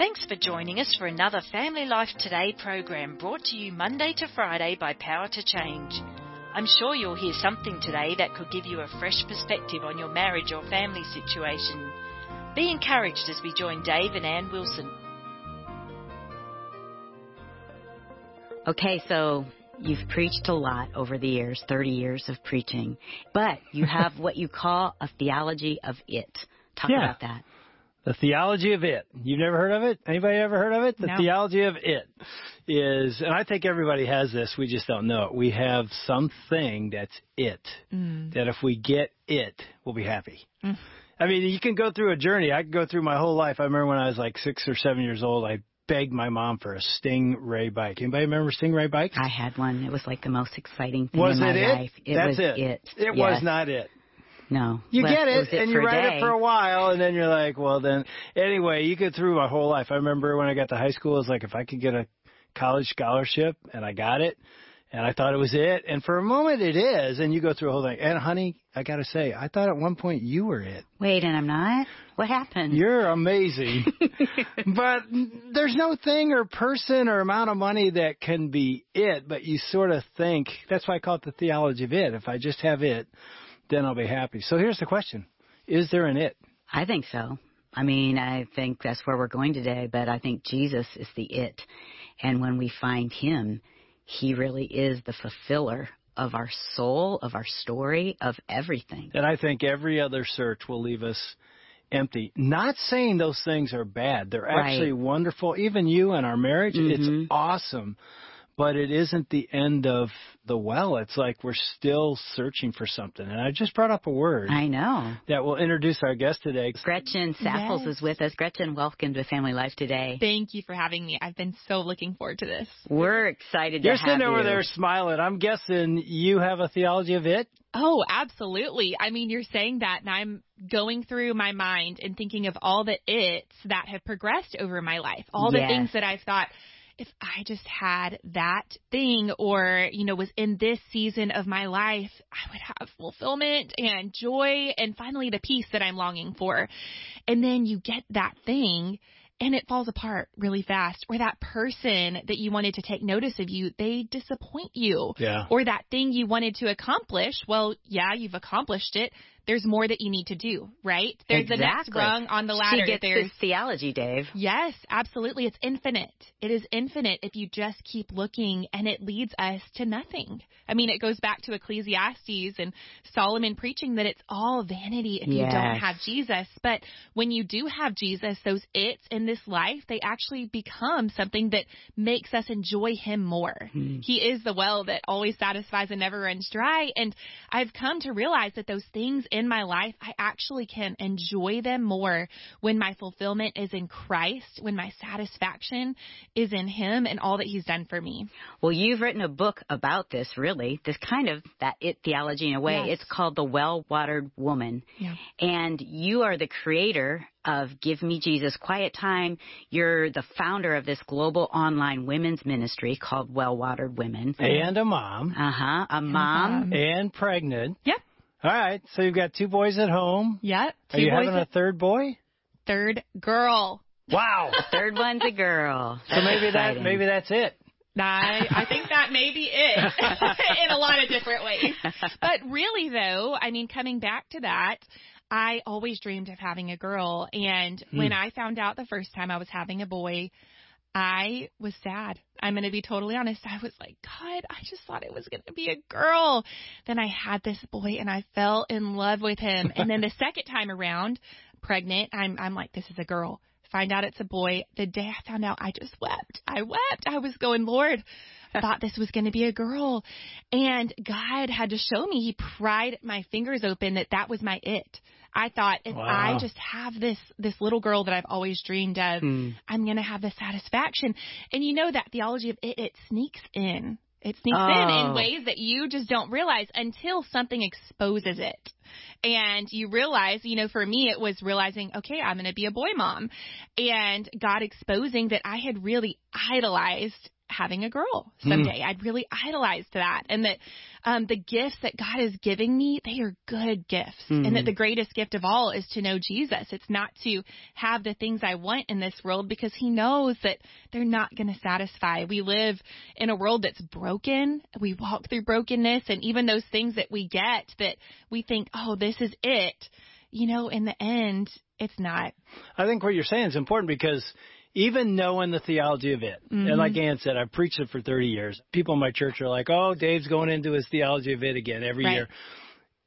Thanks for joining us for another Family Life Today program brought to you Monday to Friday by Power to Change. I'm sure you'll hear something today that could give you a fresh perspective on your marriage or family situation. Be encouraged as we join Dave and Ann Wilson. Okay, so you've preached a lot over the years, 30 years of preaching, but you have what you call a theology of it. Talk Yeah. about that. The theology of it. You've never heard of it? Anybody ever heard of it? The No. theology of it is, and I think everybody has this, we just don't know it. We have something that's it. Mm. That if we get it, we'll be happy. Mm. I mean, you can go through a journey. I could go through my whole life. I remember when I was like six or seven years old, I begged my mom for a Stingray bike. Anybody remember Stingray bikes? I had one. It was like the most exciting thing was in my it it? It That's was it. it. It Yes. was not it. No. You Well, get it, was and you write day. it for a while, and then you're like, well, then anyway, you get through my whole life. I remember when I got to high school, it was like if I could get a college scholarship, and I got it, and I thought it was it, and for a moment it is, and you go through a whole thing. And honey, I gotta say, I thought at one point you were it. Wait, and I'm not? What happened? You're amazing. but there's no thing or person or amount of money that can be it, but you sort of think, that's why I call it the theology of it. If I just have it, then I'll be happy. So here's the question. Is there an it? I think so. I mean, I think that's where we're going today, but I think Jesus is the it. And when we find him, he really is the fulfiller of our soul, of our story, of everything. And I think every other search will leave us empty. Not saying those things are bad. They're Right. actually wonderful. Even you and our marriage, Mhm. it's awesome. But it isn't the end of the well. It's like we're still searching for something. And I just brought up a word I know. that will introduce our guest today. Gretchen Saffles Yes. is with us. Gretchen, welcome to Family Life today. Thank you for having me. I've been so looking forward to this. We're excited to be here. You're sitting over you. there smiling. I'm guessing you have a theology of it. Oh, absolutely. I mean, you're saying that, and I'm going through my mind and thinking of all the it's that have progressed over my life, all the things that I've thought, if I just had that thing or, you know, was in this season of my life, I would have fulfillment and joy and finally the peace that I'm longing for. And then you get that thing and it falls apart really fast. Or that person that you wanted to take notice of you, they disappoint you. Yeah. Or that thing you wanted to accomplish, well, yeah, you've accomplished it. There's more that you need to do, right? There's the next Exactly. rung on the ladder. She gets There's this theology, Dave. Yes, absolutely. It's infinite. It is infinite if you just keep looking and it leads us to nothing. I mean, it goes back to Ecclesiastes and Solomon preaching that it's all vanity if you don't have Jesus. But when you do have Jesus, those it's in this life, they actually become something that makes us enjoy him more. Hmm. He is the well that always satisfies and never runs dry. And I've come to realize that those things in my life, I actually can enjoy them more when my fulfillment is in Christ, when my satisfaction is in Him and all that He's done for me. Well, you've written a book about this, really. This kind of that it theology in a way. Yes. It's called The Well Watered Woman. Yeah. And you are the creator of Give Me Jesus Quiet Time. You're the founder of this global online women's ministry called Well Watered Women. And a mom. Uh huh. A mom. And pregnant. Yep. All right. So you've got two boys at home. Yep. Are you having a third boy? third girl. Wow. Third one's a girl. So maybe that maybe that's it. I, I think that may be it in a lot of different ways. But really, though, I mean, coming back to that, I always dreamed of having a girl. And when hmm. I found out the first time I was having a boy, I was sad. I'm going to be totally honest. I was like, God, I just thought it was going to be a girl. Then I had this boy and I fell in love with him. And then the second time around, pregnant, I'm, I'm like, this is a girl. Find out it's a boy. The day I found out, I just wept. I wept. I was going, Lord, I thought this was going to be a girl. And God had to show me, He pried my fingers open that that was my it. I thought if Wow. I just have this this little girl that I've always dreamed of, Hmm. I'm going to have the satisfaction. And you know that theology of it, it sneaks in. It sneaks in Oh. in ways that you just don't realize until something exposes it. And you realize, you know, for me, it was realizing, okay, I'm going to be a boy mom. And God exposing that I had really idolized having a girl someday. Mm. I'd really idolized that. And that um, the gifts that God is giving me, they are good gifts. Mm. And that the greatest gift of all is to know Jesus. It's not to have the things I want in this world because He knows that they're not going to satisfy. We live in a world that's broken. We walk through brokenness. And even those things that we get that we think, oh, this is it, you know, in the end, it's not. I think what you're saying is important because even knowing the theology of it, mm-hmm. and like Ann said, I've preached it for 30 years. People in my church are like, "Oh, Dave's going into his theology of it again every right. year."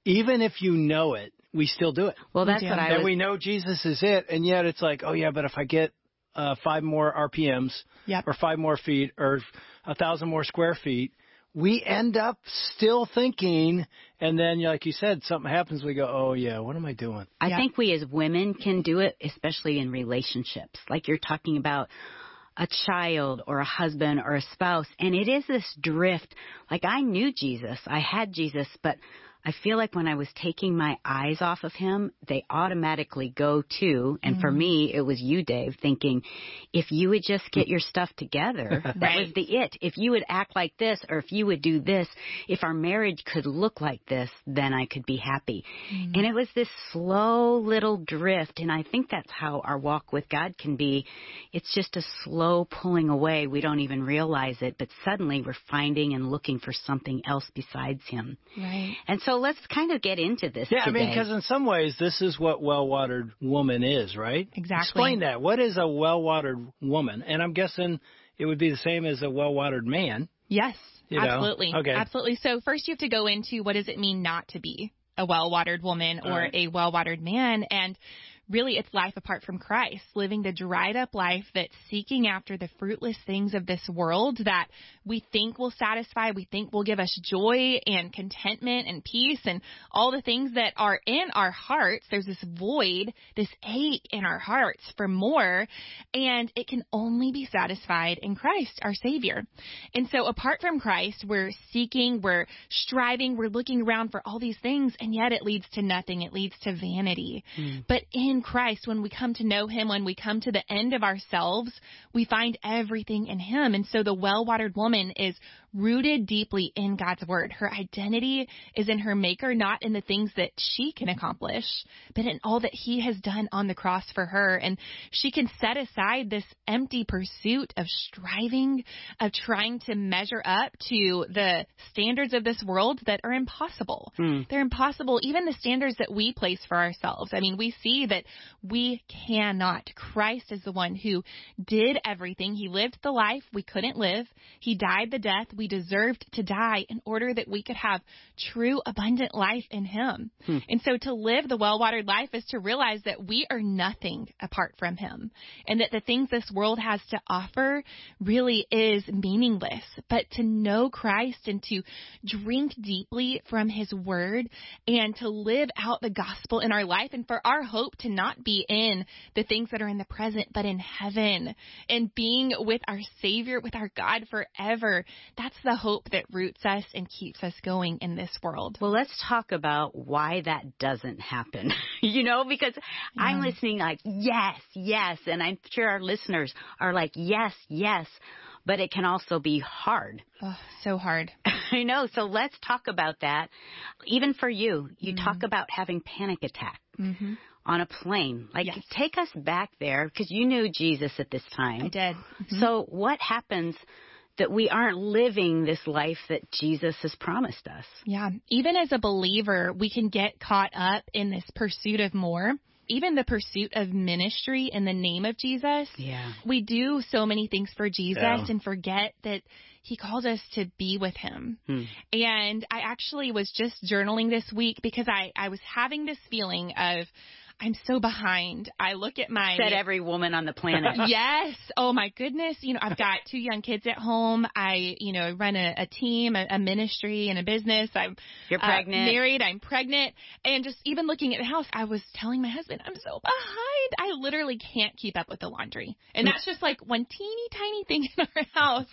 Even if you know it, we still do it. Well, that's what I. And was... we know Jesus is it, and yet it's like, oh yeah, but if I get uh, five more RPMs, yep. or five more feet, or a thousand more square feet, we end up still thinking, and then, like you said, something happens. We go, "Oh yeah, what am I doing?" I yeah. think we as women can do it, especially in relationships, like you're talking about a child or a husband or a spouse, and it is this drift. Like I knew Jesus, I had Jesus, but I feel like when I was taking my eyes off of him, they automatically go to, and mm-hmm. for me, it was you, Dave, thinking, if you would just get your stuff together, that right. was the it. If you would act like this, or if you would do this, if our marriage could look like this, then I could be happy. Mm-hmm. And it was this slow little drift, and I think that's how our walk with God can be. It's just a slow pulling away. We don't even realize it, but suddenly we're finding and looking for something else besides Him. Right. And so so let's kind of get into this. Yeah, today. I mean, because in some ways, this is what well-watered woman is, right? Exactly. Explain that. What is a well-watered woman? And I'm guessing it would be the same as a well-watered man. Yes, you know? absolutely. Okay. Absolutely. So first, you have to go into what does it mean not to be a well-watered woman or right. a well-watered man, and really it's life apart from Christ, living the dried up life that's seeking after the fruitless things of this world that we think will satisfy, we think will give us joy and contentment and peace and all the things that are in our hearts. There's this void, this ache in our hearts for more, and it can only be satisfied in Christ, our Savior. And so apart from Christ, we're seeking, we're striving, we're looking around for all these things, and yet it leads to nothing. It leads to vanity. Mm. But in in Christ, when we come to know Him, when we come to the end of ourselves, we find everything in Him. And so the well watered woman is rooted deeply in God's Word. Her identity is in her Maker, not in the things that she can accomplish, but in all that He has done on the cross for her. And she can set aside this empty pursuit of striving, of trying to measure up to the standards of this world that are impossible. Mm. They're impossible, even the standards that we place for ourselves. I mean, we see that we cannot. Christ is the one who did everything. He lived the life we couldn't live. He died the death we deserved to die in order that we could have true abundant life in Him. Hmm. And so to live the well watered life is to realize that we are nothing apart from Him and that the things this world has to offer really is meaningless. But to know Christ and to drink deeply from His Word and to live out the gospel in our life and for our hope to not be in the things that are in the present, but in heaven and being with our Savior, with our God forever. That's the hope that roots us and keeps us going in this world. Well, let's talk about why that doesn't happen. you know, because yeah. I'm listening like, yes, yes. And I'm sure our listeners are like, yes, yes but it can also be hard. Oh, so hard. I know. So let's talk about that. Even for you, you mm-hmm. talk about having panic attack. Mm-hmm on a plane. Like, yes. take us back there because you knew Jesus at this time. I did. Mm-hmm. So, what happens that we aren't living this life that Jesus has promised us? Yeah. Even as a believer, we can get caught up in this pursuit of more. Even the pursuit of ministry in the name of Jesus. Yeah. We do so many things for Jesus yeah. and forget that he calls us to be with him. Hmm. And I actually was just journaling this week because I, I was having this feeling of, I'm so behind. I look at my said every woman on the planet. yes. Oh my goodness. You know, I've got two young kids at home. I, you know, run a, a team, a, a, ministry, and a business. I'm you're uh, pregnant, uh, married. I'm pregnant, and just even looking at the house, I was telling my husband, I'm so behind. I literally can't keep up with the laundry, and that's just like one teeny tiny thing in our house.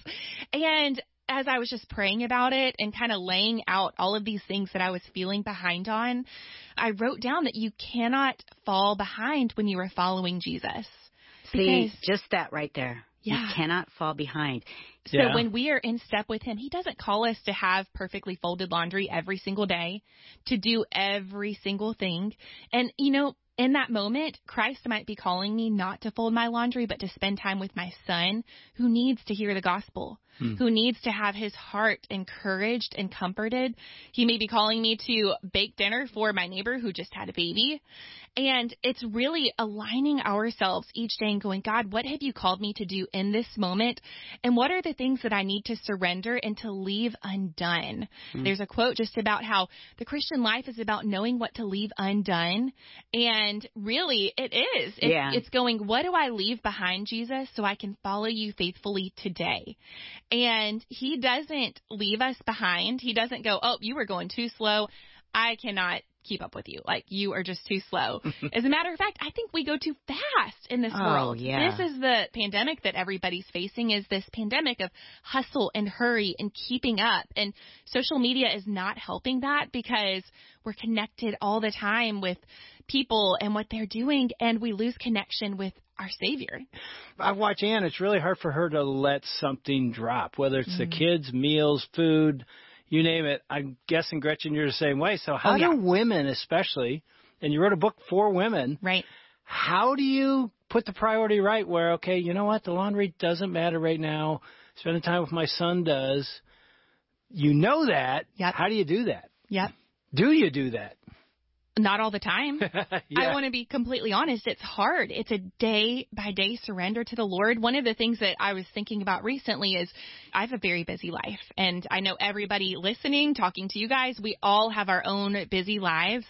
And as I was just praying about it and kind of laying out all of these things that I was feeling behind on, I wrote down that you cannot fall behind when you are following Jesus. See, just that right there. Yeah. You cannot fall behind. So Yeah. when we are in step with Him, He doesn't call us to have perfectly folded laundry every single day, to do every single thing. And, you know, in that moment, Christ might be calling me not to fold my laundry, but to spend time with my son who needs to hear the gospel, Hmm. who needs to have his heart encouraged and comforted. He may be calling me to bake dinner for my neighbor who just had a baby. And it's really aligning ourselves each day and going, God, what have you called me to do in this moment? And what are the things that I need to surrender and to leave undone? Hmm. There's a quote just about how the Christian life is about knowing what to leave undone. And really, it is. It's, Yeah. it's going, what do I leave behind, Jesus, so I can follow you faithfully today? And he doesn't leave us behind. He doesn't go, oh, you were going too slow. I cannot keep up with you. Like you are just too slow. As a matter of fact, I think we go too fast in this Oh, world. yeah. This is the pandemic that everybody's facing is this pandemic of hustle and hurry and keeping up. And social media is not helping that because we're connected all the time with people and what they're doing and we lose connection with our savior. I watch Ann. It's really hard for her to let something drop, whether it's the Mm-hmm. kids, meals, food, you name it. I'm guessing Gretchen, you're the same way. So how Oh, yeah. do women, especially, and you wrote a book for women, Right. how do you put the priority right? Where okay, you know what, the laundry doesn't matter right now. Spending time with my son does. You know that. Yep. How do you do that? Yep. Do you do that? Not all the time. yeah. I want to be completely honest. It's hard. It's a day by day surrender to the Lord. One of the things that I was thinking about recently is I have a very busy life. And I know everybody listening, talking to you guys, we all have our own busy lives.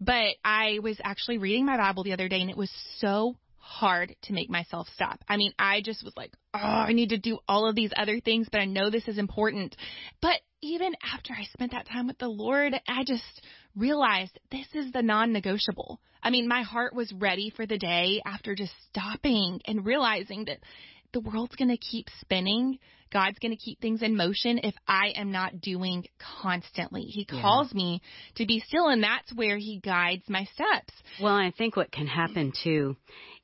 But I was actually reading my Bible the other day and it was so hard to make myself stop. I mean, I just was like, oh, I need to do all of these other things, but I know this is important. But even after I spent that time with the Lord, I just realized this is the non negotiable. I mean, my heart was ready for the day after just stopping and realizing that the world's going to keep spinning. God's going to keep things in motion if I am not doing constantly. He Yeah. calls me to be still, and that's where He guides my steps. Well, I think what can happen too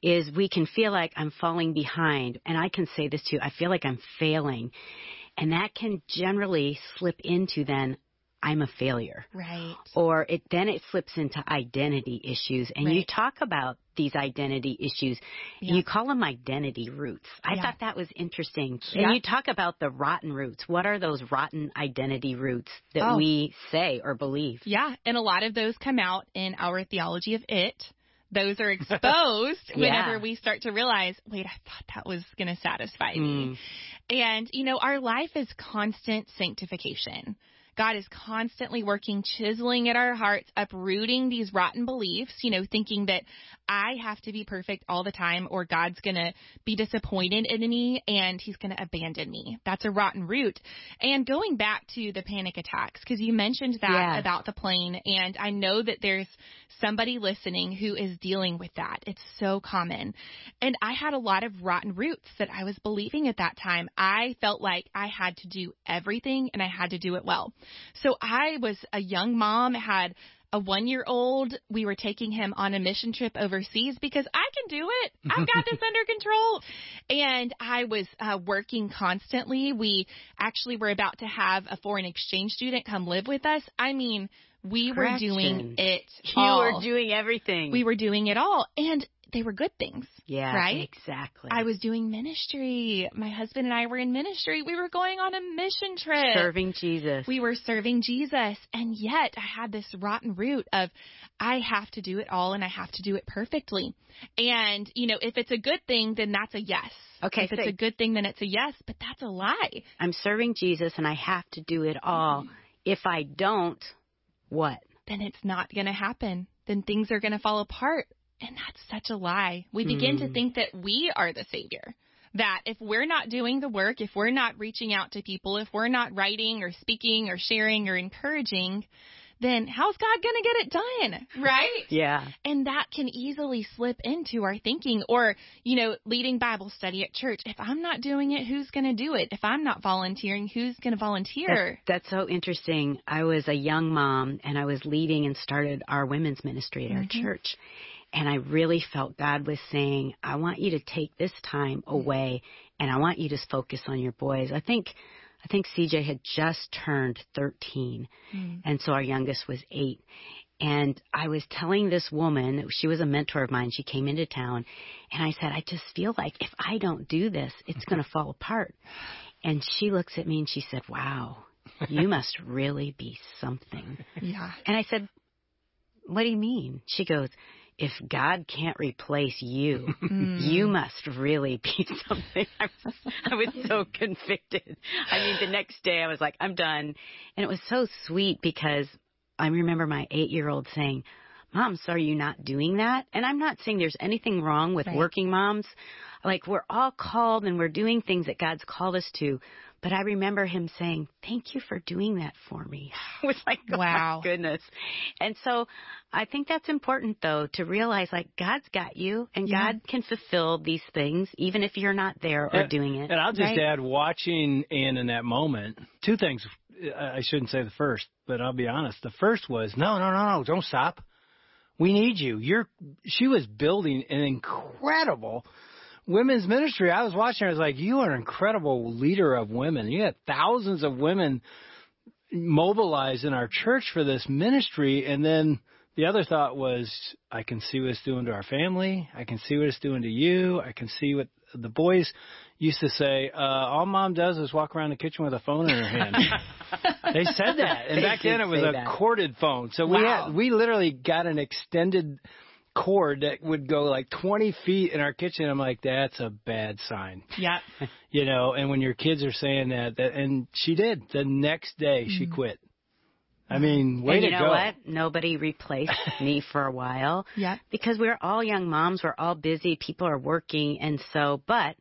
is we can feel like I'm falling behind, and I can say this too. I feel like I'm failing, and that can generally slip into then I'm a failure, Right. or it then it slips into identity issues, and you talk about these identity issues. Yeah. You call them identity roots. I Yeah. thought that was interesting, Yeah. and you talk about the rotten roots. What are those rotten identity roots that Oh. we say or believe? Yeah, and a lot of those come out in our theology of it. Those are exposed whenever we start to realize, wait, I thought that was going to satisfy me. Mm. And, you know, our life is constant sanctification. God is constantly working, chiseling at our hearts, uprooting these rotten beliefs, you know, thinking that I have to be perfect all the time or God's going to be disappointed in me and he's going to abandon me. That's a rotten root. And going back to the panic attacks, because you mentioned that Yes. about the plane, and I know that there's somebody listening who is dealing with that. It's so common. And I had a lot of rotten roots that I was believing at that time. I felt like I had to do everything and I had to do it well. So I was a young mom, had a one year old. We were taking him on a mission trip overseas because I can do it. I've got this under control. And I was uh, working constantly. We actually were about to have a foreign exchange student come live with us. I mean, we were doing it You all. were doing everything. we were doing it all. And they were good things. yeah, right? Exactly. I was doing ministry. My husband and I were in ministry. We were going on a mission trip. serving Jesus. We were serving Jesus. And yet I had this rotten root of I have to do it all and I have to do it perfectly. And, you know, if it's a good thing, then that's a yes. Okay, If it's a good thing, then it's a yes, but that's a lie. I'm serving Jesus and I have to do it all. Mm-hmm. If I don't, what? Then it's not going to happen. Then things are going to fall apart. And that's such a lie. We begin to Hmm. think that we are the Savior. That if we're not doing the work, if we're not reaching out to people, if we're not writing or speaking or sharing or encouraging, then how's God going to get it done? Right? Yeah. And that can easily slip into our thinking or, you know, leading Bible study at church. If I'm not doing it, who's going to do it? If I'm not volunteering, who's going to volunteer? That's, that's so interesting. I was a young mom and I was leading and started our women's ministry at our Mhm. church. And I really felt God was saying, I want you to take this time away and I want you to focus on your boys. I think, I think CJ had just turned 13 mm. and so our youngest was eight. And I was telling this woman, she was a mentor of mine, she came into town, and I said, I just feel like if I don't do this, it's going to fall apart. And she looks at me and she said, Wow, you must really be something. Yeah. And I said, What do you mean? She goes, if God can't replace you, you hmm. must really be something. I was, I was so convicted. I mean, the next day I was like, I'm done. And it was so sweet because I remember my eight year old saying, Mom, so are you not doing that? And I'm not saying there's anything wrong with right. working moms. Like we're all called and we're doing things that God's called us to. But I remember him saying, "Thank you for doing that for me." I was like, oh "Wow, goodness!" And so, I think that's important, though, to realize like God's got you, and yeah. God can fulfill these things even if you're not there or and, doing it. And I'll just right? add, watching Ann in that moment, two things. I shouldn't say the first, but I'll be honest. The first was, "No, no, no, no! Don't stop. We need you." You're. She was building an incredible women's ministry. I was watching. Her. I was like, you are an incredible leader of women. You had thousands of women mobilized in our church for this ministry, and then the other thought was, I can see what it's doing to our family. I can see what it's doing to you. I can see what the boys used to say. Uh, all mom does is walk around the kitchen with a phone in her hand. they said that, and they back then it was a that. corded phone. So wow. we had we literally got an extended cord that would go like 20 feet in our kitchen. I'm like, that's a bad sign. Yeah. you know, and when your kids are saying that, that and she did. The next day she mm quit. I mean, way and you to know go. what? Nobody replaced me for a while. Yeah. Because we're all young moms, we're all busy, people are working, and so, but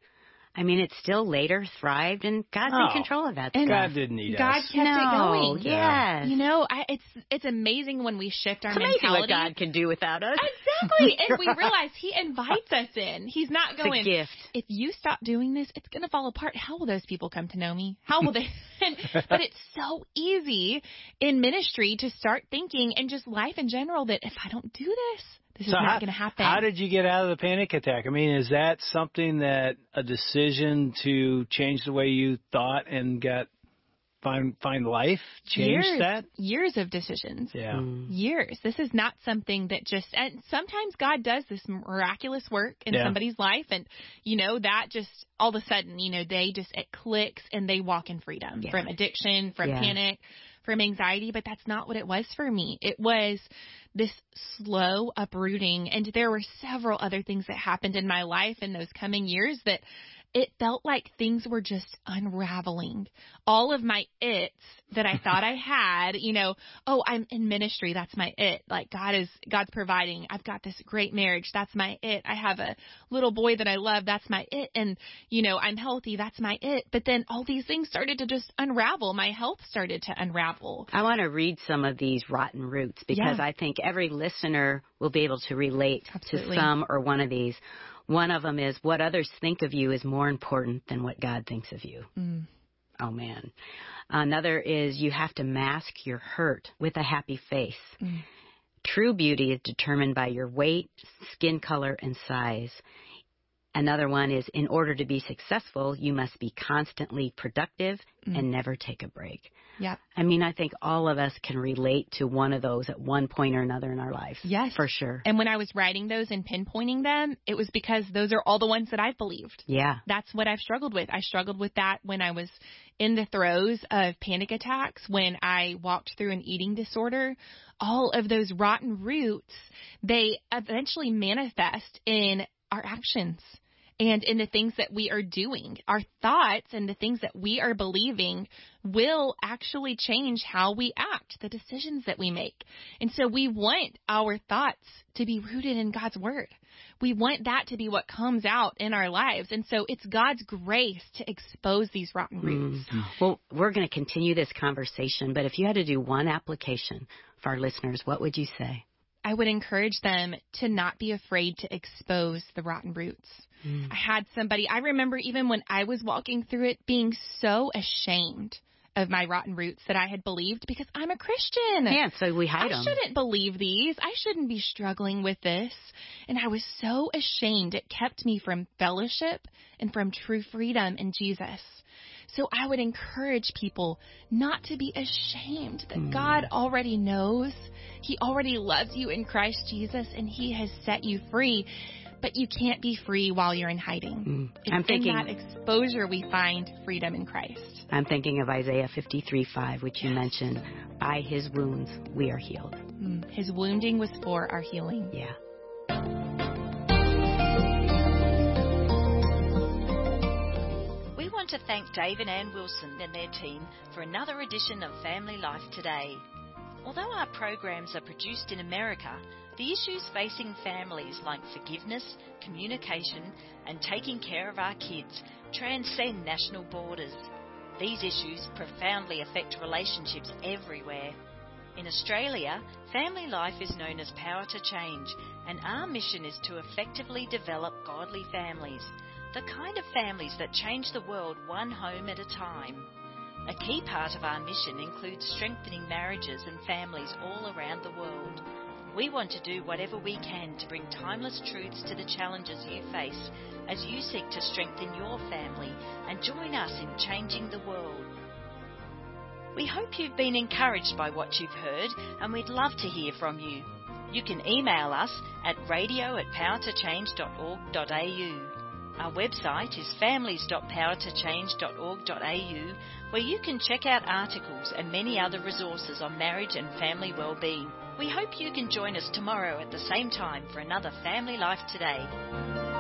I mean, it still later thrived, and God's oh, in control of that. And stuff. God didn't need God us. kept no, it going. Yes. You know, I, it's it's amazing when we shift our it's mentality. what God can do without us. Exactly, and we realize He invites us in. He's not going. It's a gift. If you stop doing this, it's going to fall apart. How will those people come to know me? How will they? but it's so easy in ministry to start thinking and just life in general that if I don't do this, this so is not going to happen. How did you get out of the panic attack? I mean, is that something that a decision to change the way you thought and get find find life change years, that? Years of decisions. Yeah. Mm. Years. This is not something that just and sometimes God does this miraculous work in yeah. somebody's life and you know that just all of a sudden, you know, they just it clicks and they walk in freedom yeah. from addiction, from yeah. panic, from anxiety, but that's not what it was for me. It was this slow uprooting. And there were several other things that happened in my life in those coming years that it felt like things were just unraveling. All of my its that I thought I had, you know, oh, I'm in ministry, that's my it. Like God is God's providing. I've got this great marriage, that's my it. I have a little boy that I love, that's my it. And you know, I'm healthy, that's my it. But then all these things started to just unravel. My health started to unravel. I want to read some of these rotten roots because yeah. I think every listener will be able to relate Absolutely. to some or one of these. One of them is what others think of you is more important than what God thinks of you. Mm. Oh man. Another is you have to mask your hurt with a happy face. Mm. True beauty is determined by your weight, skin color, and size. Another one is in order to be successful, you must be constantly productive mm. and never take a break. Yep. I mean, I think all of us can relate to one of those at one point or another in our lives. Yes. For sure. And when I was writing those and pinpointing them, it was because those are all the ones that I've believed. Yeah. That's what I've struggled with. I struggled with that when I was in the throes of panic attacks, when I walked through an eating disorder. All of those rotten roots, they eventually manifest in our actions and in the things that we are doing. Our thoughts and the things that we are believing will actually change how we act, the decisions that we make. And so we want our thoughts to be rooted in God's Word. We want that to be what comes out in our lives. And so it's God's grace to expose these rotten roots. Mm. Well, we're going to continue this conversation, but if you had to do one application for our listeners, what would you say? I would encourage them to not be afraid to expose the rotten roots. Mm. I had somebody, I remember even when I was walking through it, being so ashamed of my rotten roots that I had believed because I'm a Christian. Yeah, so we hide I them. shouldn't believe these. I shouldn't be struggling with this. And I was so ashamed. It kept me from fellowship and from true freedom in Jesus. So I would encourage people not to be ashamed that Mm. God already knows. He already loves you in Christ Jesus and He has set you free. But you can't be free while you're in hiding. Mm. It's I'm thinking. in that exposure we find freedom in Christ. I'm thinking of Isaiah 53:5, which you mentioned. By His wounds we are healed. Mm. His wounding was for our healing. Yeah. We want to thank Dave and Ann Wilson and their team for another edition of Family Life Today. Although our programs are produced in America, the issues facing families like forgiveness, communication, and taking care of our kids transcend national borders. These issues profoundly affect relationships everywhere. In Australia, family life is known as Power to Change, and our mission is to effectively develop godly families, the kind of families that change the world one home at a time. A key part of our mission includes strengthening marriages and families all around the world. We want to do whatever we can to bring timeless truths to the challenges you face as you seek to strengthen your family and join us in changing the world. We hope you've been encouraged by what you've heard and we'd love to hear from you. You can email us at radio at powertochange.org.au. Our website is families.powertochange.org.au where you can check out articles and many other resources on marriage and family well-being. We hope you can join us tomorrow at the same time for another Family Life Today.